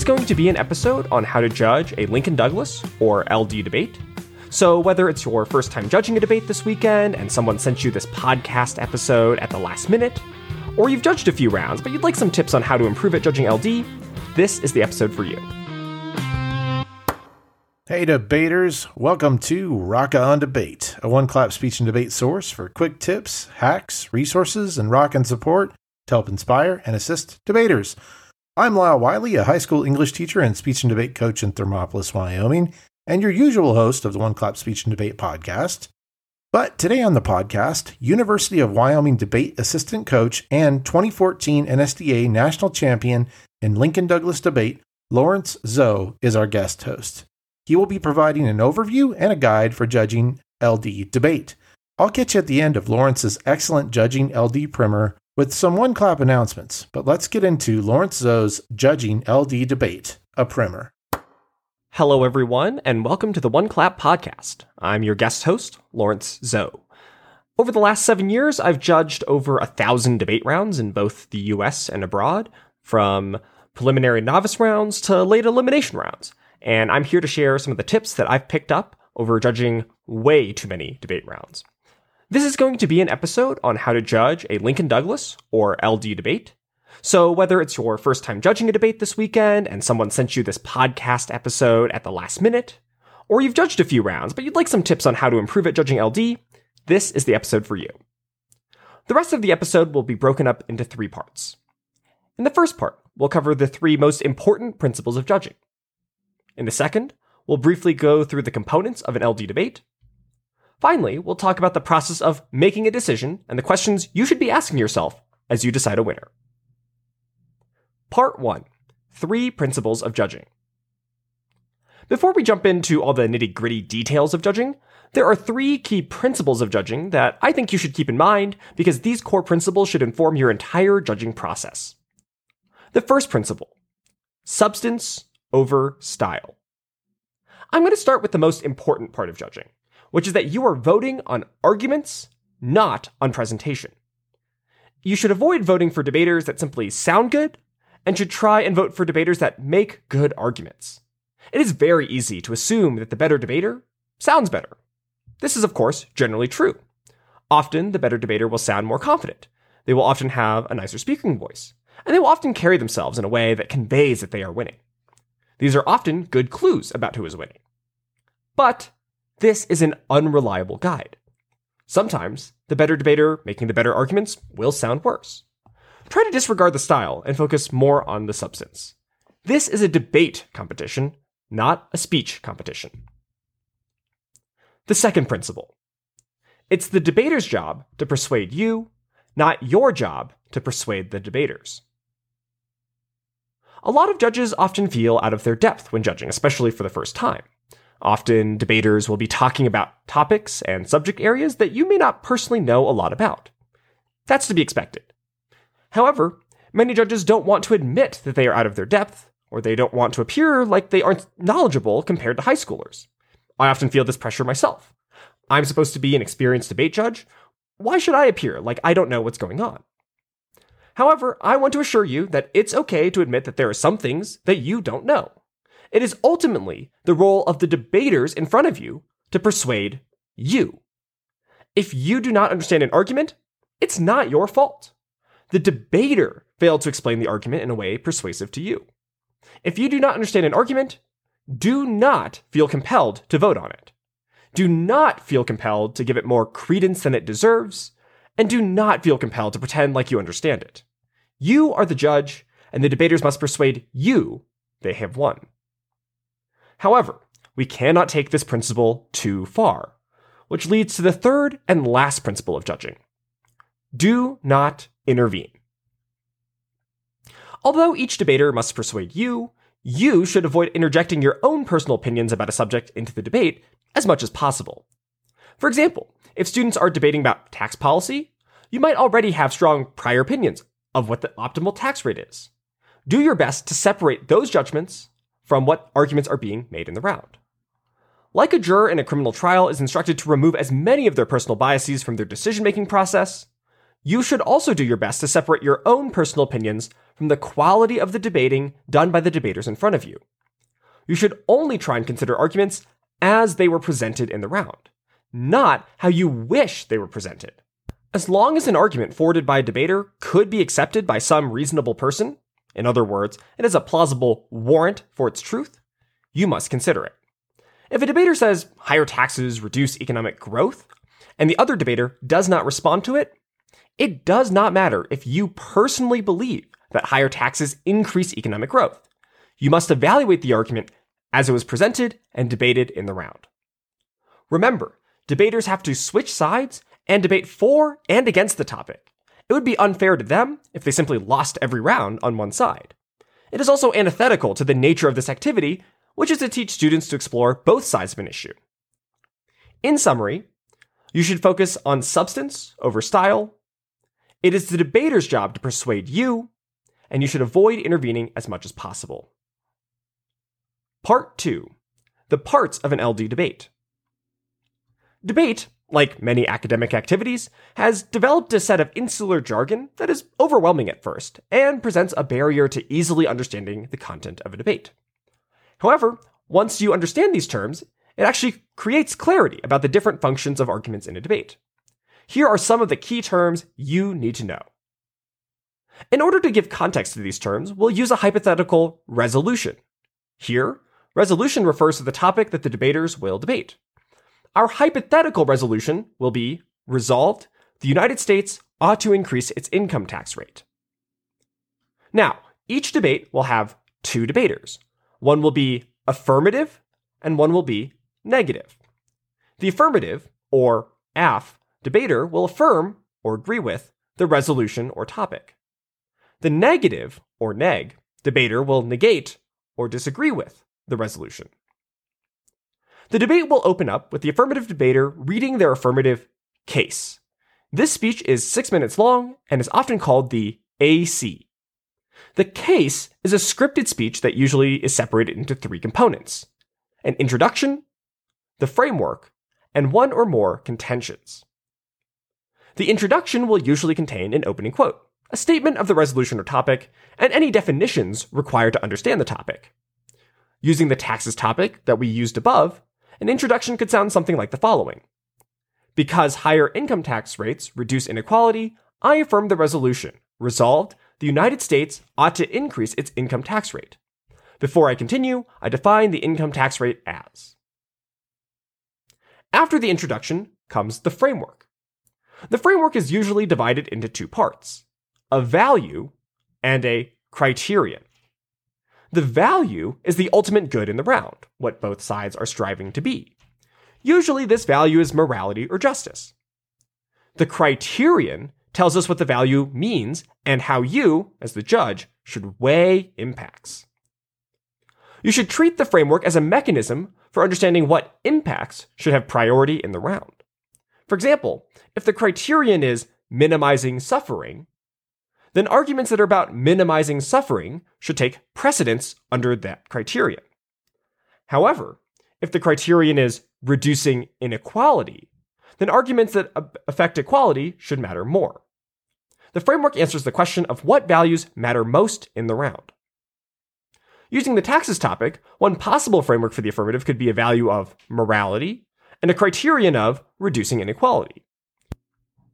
is going to be an episode on how to judge a Lincoln Douglas or LD debate. So, whether it's your first time judging a debate this weekend and someone sent you this podcast episode at the last minute, or you've judged a few rounds but you'd like some tips on how to improve at judging LD, this is the episode for you. Hey, debaters. Welcome to Rock On Debate, a one clap speech and debate source for quick tips, hacks, resources, and rock and support to help inspire and assist debaters. I'm Lyle Wiley, a high school English teacher and speech and debate coach in Thermopolis, Wyoming, and your usual host of the One Clap Speech and Debate podcast. But today on the podcast, University of Wyoming debate assistant coach and 2014 NSDA national champion in Lincoln Douglas debate, Lawrence Zhou, is our guest host. He will be providing an overview and a guide for judging LD debate. I'll catch you at the end of Lawrence's excellent judging LD primer with some one clap announcements, but let's get into Lawrence Zhou's judging LD debate, a primer. Hello, everyone, and welcome to the One Clap podcast. I'm your guest host, Lawrence Zhou. Over the last seven years, I've judged over a thousand debate rounds in both the US and abroad, from preliminary novice rounds to late elimination rounds. And I'm here to share some of the tips that I've picked up over judging way too many debate rounds. This is going to be an episode on how to judge a Lincoln Douglas or LD debate, so, whether it's your first time judging a debate this weekend and someone sent you this podcast episode at the last minute, or you've judged a few rounds but you'd like some tips on how to improve at judging LD, this is the episode for you. The rest of the episode will be broken up into three parts. In the first part, we'll cover the three most important principles of judging. In the second, we'll briefly go through the components of an LD debate. Finally, we'll talk about the process of making a decision and the questions you should be asking yourself as you decide a winner. Part 1 Three Principles of Judging. Before we jump into all the nitty gritty details of judging, there are three key principles of judging that I think you should keep in mind because these core principles should inform your entire judging process. The first principle substance over style. I'm going to start with the most important part of judging, which is that you are voting on arguments, not on presentation. You should avoid voting for debaters that simply sound good and should try and vote for debaters that make good arguments. It is very easy to assume that the better debater sounds better. This is, of course, generally true. Often, the better debater will sound more confident. They will often have a nicer speaking voice, and they will often carry themselves in a way that conveys that they are winning. These are often good clues about who is winning. But this is an unreliable guide. Sometimes the better debater making the better arguments will sound worse try to disregard the style and focus more on the substance. This is a debate competition, not a speech competition. The second principle it's the debater's job to persuade you, not your job to persuade the debaters. A lot of judges often feel out of their depth when judging, especially for the first time. Often, debaters will be talking about topics and subject areas that you may not personally know a lot about. That's to be expected. However, many judges don't want to admit that they are out of their depth, or they don't want to appear like they aren't knowledgeable compared to high schoolers. I often feel this pressure myself. I'm supposed to be an experienced debate judge. Why should I appear like I don't know what's going on? However, I want to assure you that it's okay to admit that there are some things that you don't know. It is ultimately the role of the debaters in front of you to persuade you. If you do not understand an argument, it's not your fault. The debater failed to explain the argument in a way persuasive to you. If you do not understand an argument, do not feel compelled to vote on it. Do not feel compelled to give it more credence than it deserves, and do not feel compelled to pretend like you understand it. You are the judge, and the debaters must persuade you they have won. However, we cannot take this principle too far, which leads to the third and last principle of judging. Do not intervene. Although each debater must persuade you, you should avoid interjecting your own personal opinions about a subject into the debate as much as possible. For example, if students are debating about tax policy, you might already have strong prior opinions of what the optimal tax rate is. Do your best to separate those judgments from what arguments are being made in the round. Like a juror in a criminal trial is instructed to remove as many of their personal biases from their decision making process, you should also do your best to separate your own personal opinions from the quality of the debating done by the debaters in front of you. You should only try and consider arguments as they were presented in the round, not how you wish they were presented. As long as an argument forwarded by a debater could be accepted by some reasonable person, in other words, it has a plausible warrant for its truth, you must consider it. If a debater says higher taxes reduce economic growth, and the other debater does not respond to it, it does not matter if you personally believe that higher taxes increase economic growth. You must evaluate the argument as it was presented and debated in the round. Remember, debaters have to switch sides and debate for and against the topic. It would be unfair to them if they simply lost every round on one side. It is also antithetical to the nature of this activity which is to teach students to explore both sides of an issue. In summary, you should focus on substance over style. It is the debater's job to persuade you, and you should avoid intervening as much as possible. Part 2 The Parts of an LD Debate. Debate, like many academic activities, has developed a set of insular jargon that is overwhelming at first and presents a barrier to easily understanding the content of a debate. However, once you understand these terms, it actually creates clarity about the different functions of arguments in a debate. Here are some of the key terms you need to know. In order to give context to these terms, we'll use a hypothetical resolution. Here, resolution refers to the topic that the debaters will debate. Our hypothetical resolution will be resolved the United States ought to increase its income tax rate. Now, each debate will have two debaters, one will be affirmative and one will be negative. The affirmative, or aff, debater will affirm or agree with the resolution or topic. The negative, or neg, debater will negate or disagree with the resolution. The debate will open up with the affirmative debater reading their affirmative case. This speech is six minutes long and is often called the AC, the case is a scripted speech that usually is separated into three components an introduction, the framework, and one or more contentions. The introduction will usually contain an opening quote, a statement of the resolution or topic, and any definitions required to understand the topic. Using the taxes topic that we used above, an introduction could sound something like the following Because higher income tax rates reduce inequality, I affirm the resolution. Resolved the United States ought to increase its income tax rate. Before I continue, I define the income tax rate as. After the introduction comes the framework. The framework is usually divided into two parts a value and a criterion. The value is the ultimate good in the round, what both sides are striving to be. Usually, this value is morality or justice. The criterion tells us what the value means and how you, as the judge, should weigh impacts. You should treat the framework as a mechanism for understanding what impacts should have priority in the round. For example, if the criterion is minimizing suffering, then arguments that are about minimizing suffering should take precedence under that criterion. However, if the criterion is reducing inequality, then arguments that affect equality should matter more. The framework answers the question of what values matter most in the round. Using the taxes topic, one possible framework for the affirmative could be a value of morality and a criterion of reducing inequality.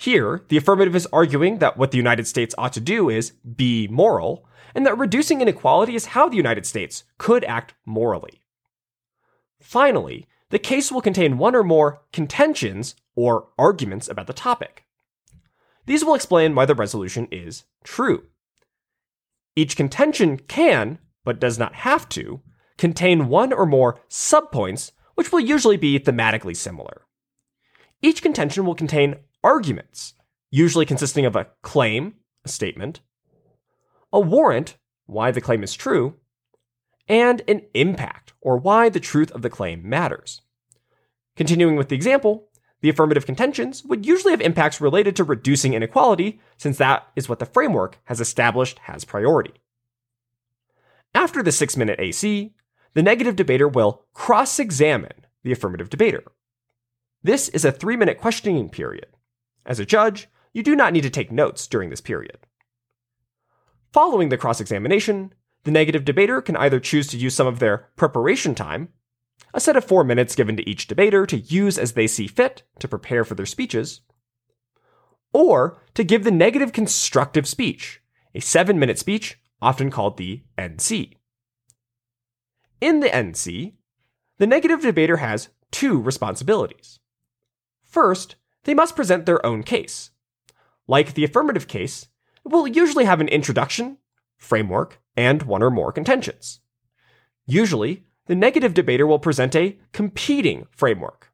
Here, the affirmative is arguing that what the United States ought to do is be moral, and that reducing inequality is how the United States could act morally. Finally, the case will contain one or more contentions or arguments about the topic. These will explain why the resolution is true. Each contention can, but does not have to, contain one or more subpoints, which will usually be thematically similar. Each contention will contain arguments, usually consisting of a claim, a statement, a warrant, why the claim is true, and an impact, or why the truth of the claim matters. Continuing with the example, the affirmative contentions would usually have impacts related to reducing inequality, since that is what the framework has established has priority. After the six minute AC, the negative debater will cross examine the affirmative debater. This is a three minute questioning period. As a judge, you do not need to take notes during this period. Following the cross examination, the negative debater can either choose to use some of their preparation time, a set of four minutes given to each debater to use as they see fit to prepare for their speeches, or to give the negative constructive speech, a seven minute speech often called the NC. In the NC, the negative debater has two responsibilities. First, they must present their own case. Like the affirmative case, it will usually have an introduction, framework, and one or more contentions. Usually, the negative debater will present a competing framework.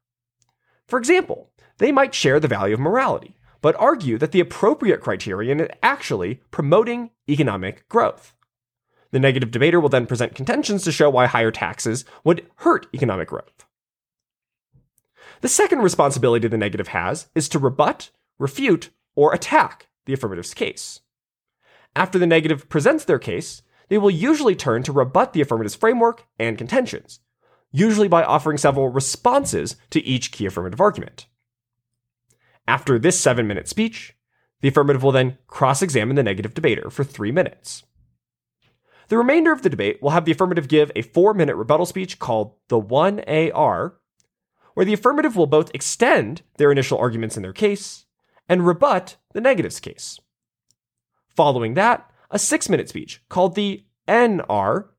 For example, they might share the value of morality, but argue that the appropriate criterion is actually promoting economic growth. The negative debater will then present contentions to show why higher taxes would hurt economic growth. The second responsibility the negative has is to rebut, refute, or attack the affirmative's case. After the negative presents their case, they will usually turn to rebut the affirmative's framework and contentions, usually by offering several responses to each key affirmative argument. After this seven minute speech, the affirmative will then cross examine the negative debater for three minutes. The remainder of the debate will have the affirmative give a four minute rebuttal speech called the 1AR, where the affirmative will both extend their initial arguments in their case and rebut the negative's case. Following that, a six minute speech called the NR,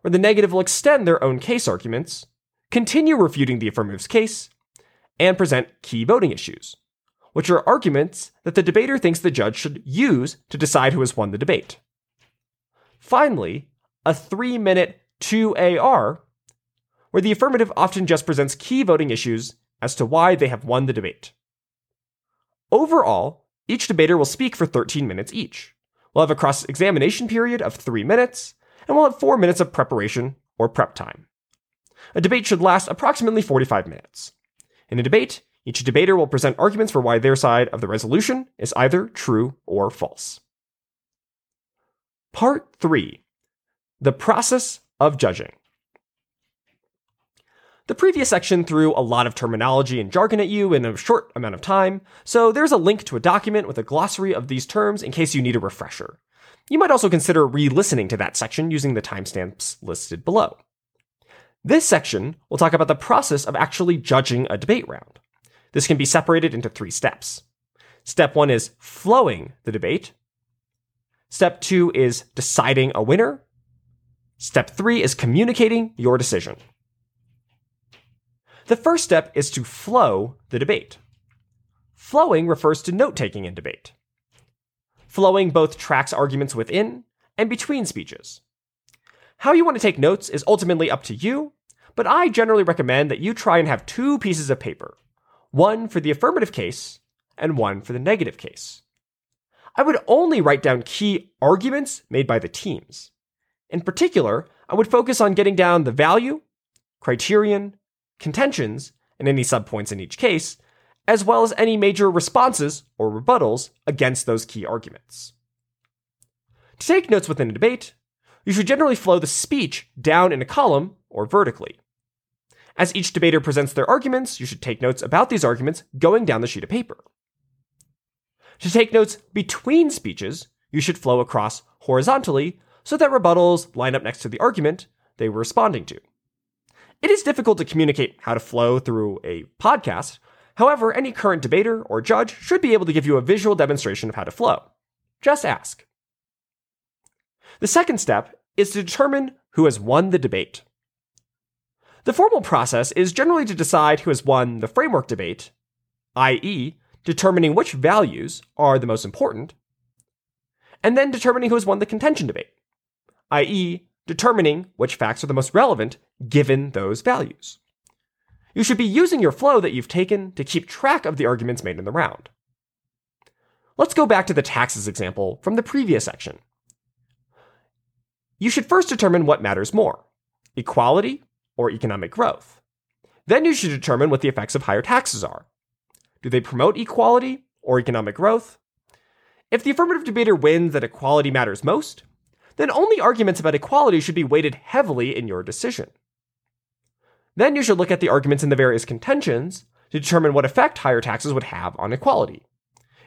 where the negative will extend their own case arguments, continue refuting the affirmative's case, and present key voting issues, which are arguments that the debater thinks the judge should use to decide who has won the debate. Finally, a three minute 2AR, where the affirmative often just presents key voting issues as to why they have won the debate. Overall, each debater will speak for 13 minutes each. We'll have a cross examination period of three minutes, and we'll have four minutes of preparation or prep time. A debate should last approximately 45 minutes. In a debate, each debater will present arguments for why their side of the resolution is either true or false. Part 3 The Process of Judging. The previous section threw a lot of terminology and jargon at you in a short amount of time, so there's a link to a document with a glossary of these terms in case you need a refresher. You might also consider re listening to that section using the timestamps listed below. This section will talk about the process of actually judging a debate round. This can be separated into three steps. Step one is flowing the debate. Step two is deciding a winner. Step three is communicating your decision. The first step is to flow the debate. Flowing refers to note taking in debate. Flowing both tracks arguments within and between speeches. How you want to take notes is ultimately up to you, but I generally recommend that you try and have two pieces of paper one for the affirmative case and one for the negative case. I would only write down key arguments made by the teams. In particular, I would focus on getting down the value, criterion, contentions, and any subpoints in each case, as well as any major responses or rebuttals against those key arguments. To take notes within a debate, you should generally flow the speech down in a column or vertically. As each debater presents their arguments, you should take notes about these arguments going down the sheet of paper. To take notes between speeches, you should flow across horizontally so that rebuttals line up next to the argument they were responding to. It is difficult to communicate how to flow through a podcast. However, any current debater or judge should be able to give you a visual demonstration of how to flow. Just ask. The second step is to determine who has won the debate. The formal process is generally to decide who has won the framework debate, i.e., determining which values are the most important, and then determining who has won the contention debate, i.e., determining which facts are the most relevant given those values. You should be using your flow that you've taken to keep track of the arguments made in the round. Let's go back to the taxes example from the previous section. You should first determine what matters more equality or economic growth. Then you should determine what the effects of higher taxes are. Do they promote equality or economic growth? If the affirmative debater wins that equality matters most, then only arguments about equality should be weighted heavily in your decision. Then you should look at the arguments in the various contentions to determine what effect higher taxes would have on equality.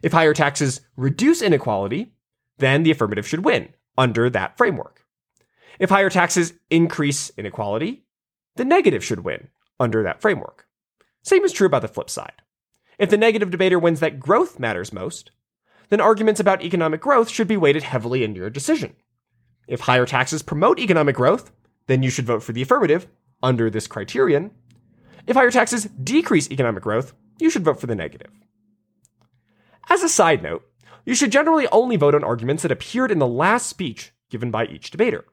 If higher taxes reduce inequality, then the affirmative should win under that framework. If higher taxes increase inequality, the negative should win under that framework. Same is true about the flip side. If the negative debater wins that growth matters most, then arguments about economic growth should be weighted heavily in your decision. If higher taxes promote economic growth, then you should vote for the affirmative under this criterion. If higher taxes decrease economic growth, you should vote for the negative. As a side note, you should generally only vote on arguments that appeared in the last speech given by each debater.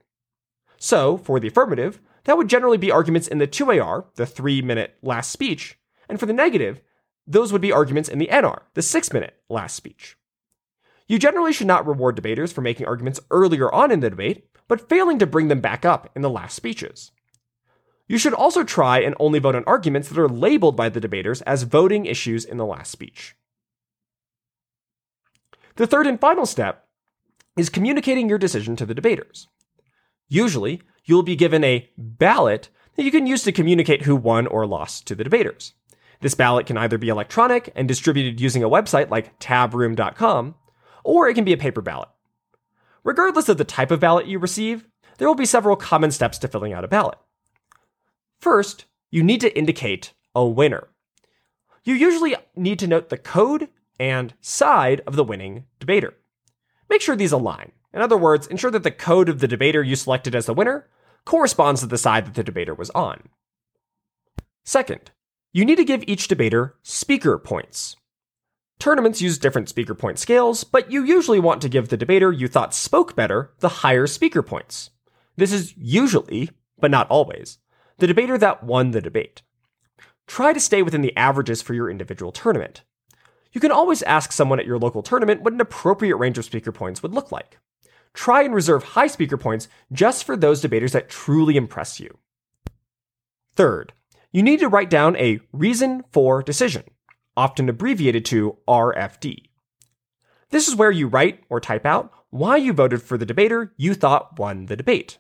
So, for the affirmative, that would generally be arguments in the 2AR, the three minute last speech, and for the negative, those would be arguments in the NR, the six minute last speech. You generally should not reward debaters for making arguments earlier on in the debate, but failing to bring them back up in the last speeches. You should also try and only vote on arguments that are labeled by the debaters as voting issues in the last speech. The third and final step is communicating your decision to the debaters. Usually, you'll be given a ballot that you can use to communicate who won or lost to the debaters. This ballot can either be electronic and distributed using a website like tabroom.com, or it can be a paper ballot. Regardless of the type of ballot you receive, there will be several common steps to filling out a ballot. First, you need to indicate a winner. You usually need to note the code and side of the winning debater. Make sure these align. In other words, ensure that the code of the debater you selected as the winner corresponds to the side that the debater was on. Second, you need to give each debater speaker points. Tournaments use different speaker point scales, but you usually want to give the debater you thought spoke better the higher speaker points. This is usually, but not always, the debater that won the debate. Try to stay within the averages for your individual tournament. You can always ask someone at your local tournament what an appropriate range of speaker points would look like. Try and reserve high speaker points just for those debaters that truly impress you. Third, you need to write down a reason for decision, often abbreviated to RFD. This is where you write or type out why you voted for the debater you thought won the debate.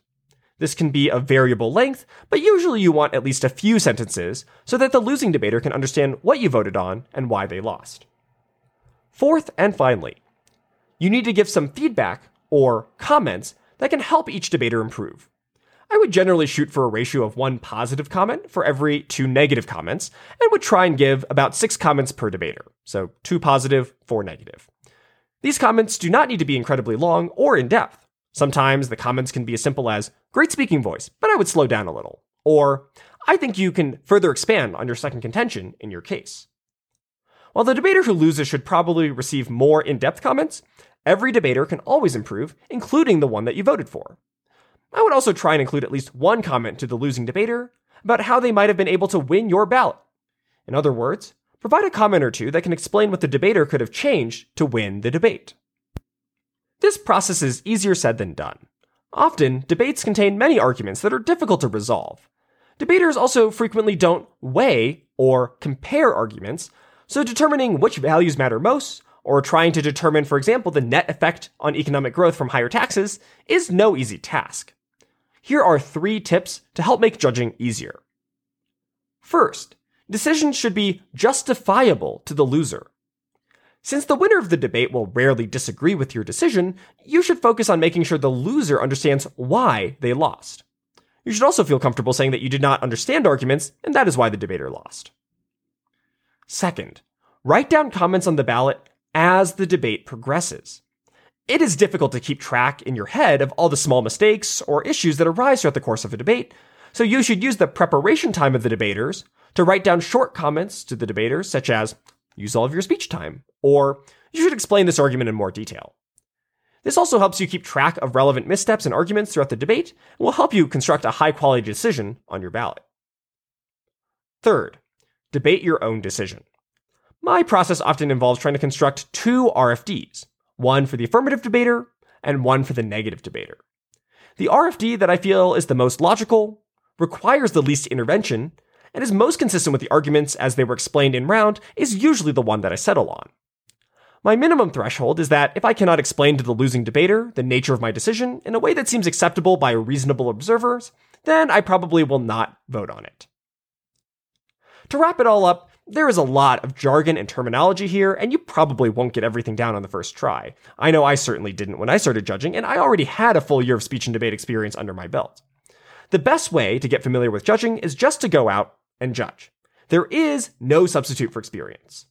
This can be of variable length, but usually you want at least a few sentences so that the losing debater can understand what you voted on and why they lost. Fourth and finally, you need to give some feedback or comments that can help each debater improve. I would generally shoot for a ratio of one positive comment for every two negative comments, and would try and give about six comments per debater. So two positive, four negative. These comments do not need to be incredibly long or in depth. Sometimes the comments can be as simple as, great speaking voice, but I would slow down a little. Or, I think you can further expand on your second contention in your case. While the debater who loses should probably receive more in depth comments, every debater can always improve, including the one that you voted for. I would also try and include at least one comment to the losing debater about how they might have been able to win your ballot. In other words, provide a comment or two that can explain what the debater could have changed to win the debate. This process is easier said than done. Often, debates contain many arguments that are difficult to resolve. Debaters also frequently don't weigh or compare arguments, so determining which values matter most, or trying to determine, for example, the net effect on economic growth from higher taxes, is no easy task. Here are three tips to help make judging easier. First, decisions should be justifiable to the loser. Since the winner of the debate will rarely disagree with your decision, you should focus on making sure the loser understands why they lost. You should also feel comfortable saying that you did not understand arguments, and that is why the debater lost. Second, write down comments on the ballot as the debate progresses. It is difficult to keep track in your head of all the small mistakes or issues that arise throughout the course of a debate, so you should use the preparation time of the debaters to write down short comments to the debaters, such as, use all of your speech time, or you should explain this argument in more detail. This also helps you keep track of relevant missteps and arguments throughout the debate and will help you construct a high quality decision on your ballot. Third, debate your own decision. My process often involves trying to construct two RFDs, one for the affirmative debater and one for the negative debater. The RFD that I feel is the most logical, requires the least intervention, and is most consistent with the arguments as they were explained in round is usually the one that I settle on. My minimum threshold is that if I cannot explain to the losing debater the nature of my decision in a way that seems acceptable by reasonable observers, then I probably will not vote on it. To wrap it all up, There is a lot of jargon and terminology here, and you probably won't get everything down on the first try. I know I certainly didn't when I started judging, and I already had a full year of speech and debate experience under my belt. The best way to get familiar with judging is just to go out and judge. There is no substitute for experience.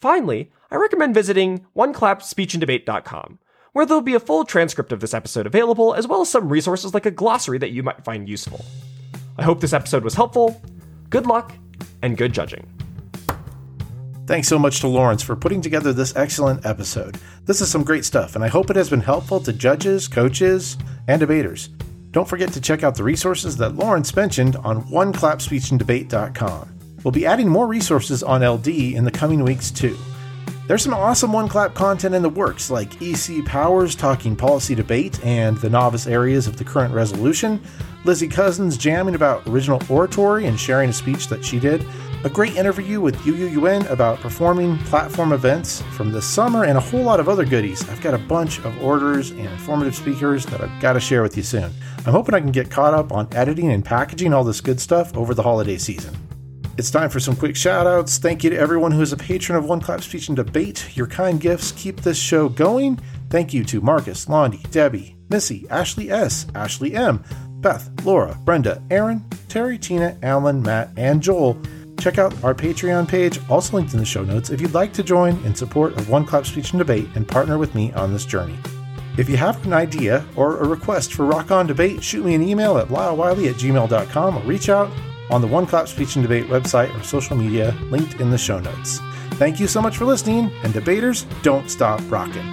Finally, I recommend visiting oneclapspeechanddebate.com, where there'll be a full transcript of this episode available, as well as some resources like a glossary that you might find useful. I hope this episode was helpful. Good luck, and good judging. Thanks so much to Lawrence for putting together this excellent episode. This is some great stuff, and I hope it has been helpful to judges, coaches, and debaters. Don't forget to check out the resources that Lawrence mentioned on oneclapspeechanddebate.com. We'll be adding more resources on LD in the coming weeks, too. There's some awesome one clap content in the works, like EC Powers talking policy debate and the novice areas of the current resolution, Lizzie Cousins jamming about original oratory and sharing a speech that she did, a great interview with UUUN about performing platform events from this summer, and a whole lot of other goodies. I've got a bunch of orders and informative speakers that I've got to share with you soon. I'm hoping I can get caught up on editing and packaging all this good stuff over the holiday season. It's time for some quick shout outs. Thank you to everyone who is a patron of One Clap Speech and Debate. Your kind gifts keep this show going. Thank you to Marcus, Londi, Debbie, Missy, Ashley S., Ashley M., Beth, Laura, Brenda, Aaron, Terry, Tina, Alan, Matt, and Joel. Check out our Patreon page, also linked in the show notes, if you'd like to join in support of One Clap Speech and Debate and partner with me on this journey. If you have an idea or a request for Rock On Debate, shoot me an email at lylewiley at gmail.com or reach out on the One Clap Speech and Debate website or social media linked in the show notes. Thank you so much for listening, and debaters, don't stop rocking.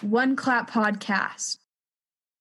One Clap Podcast.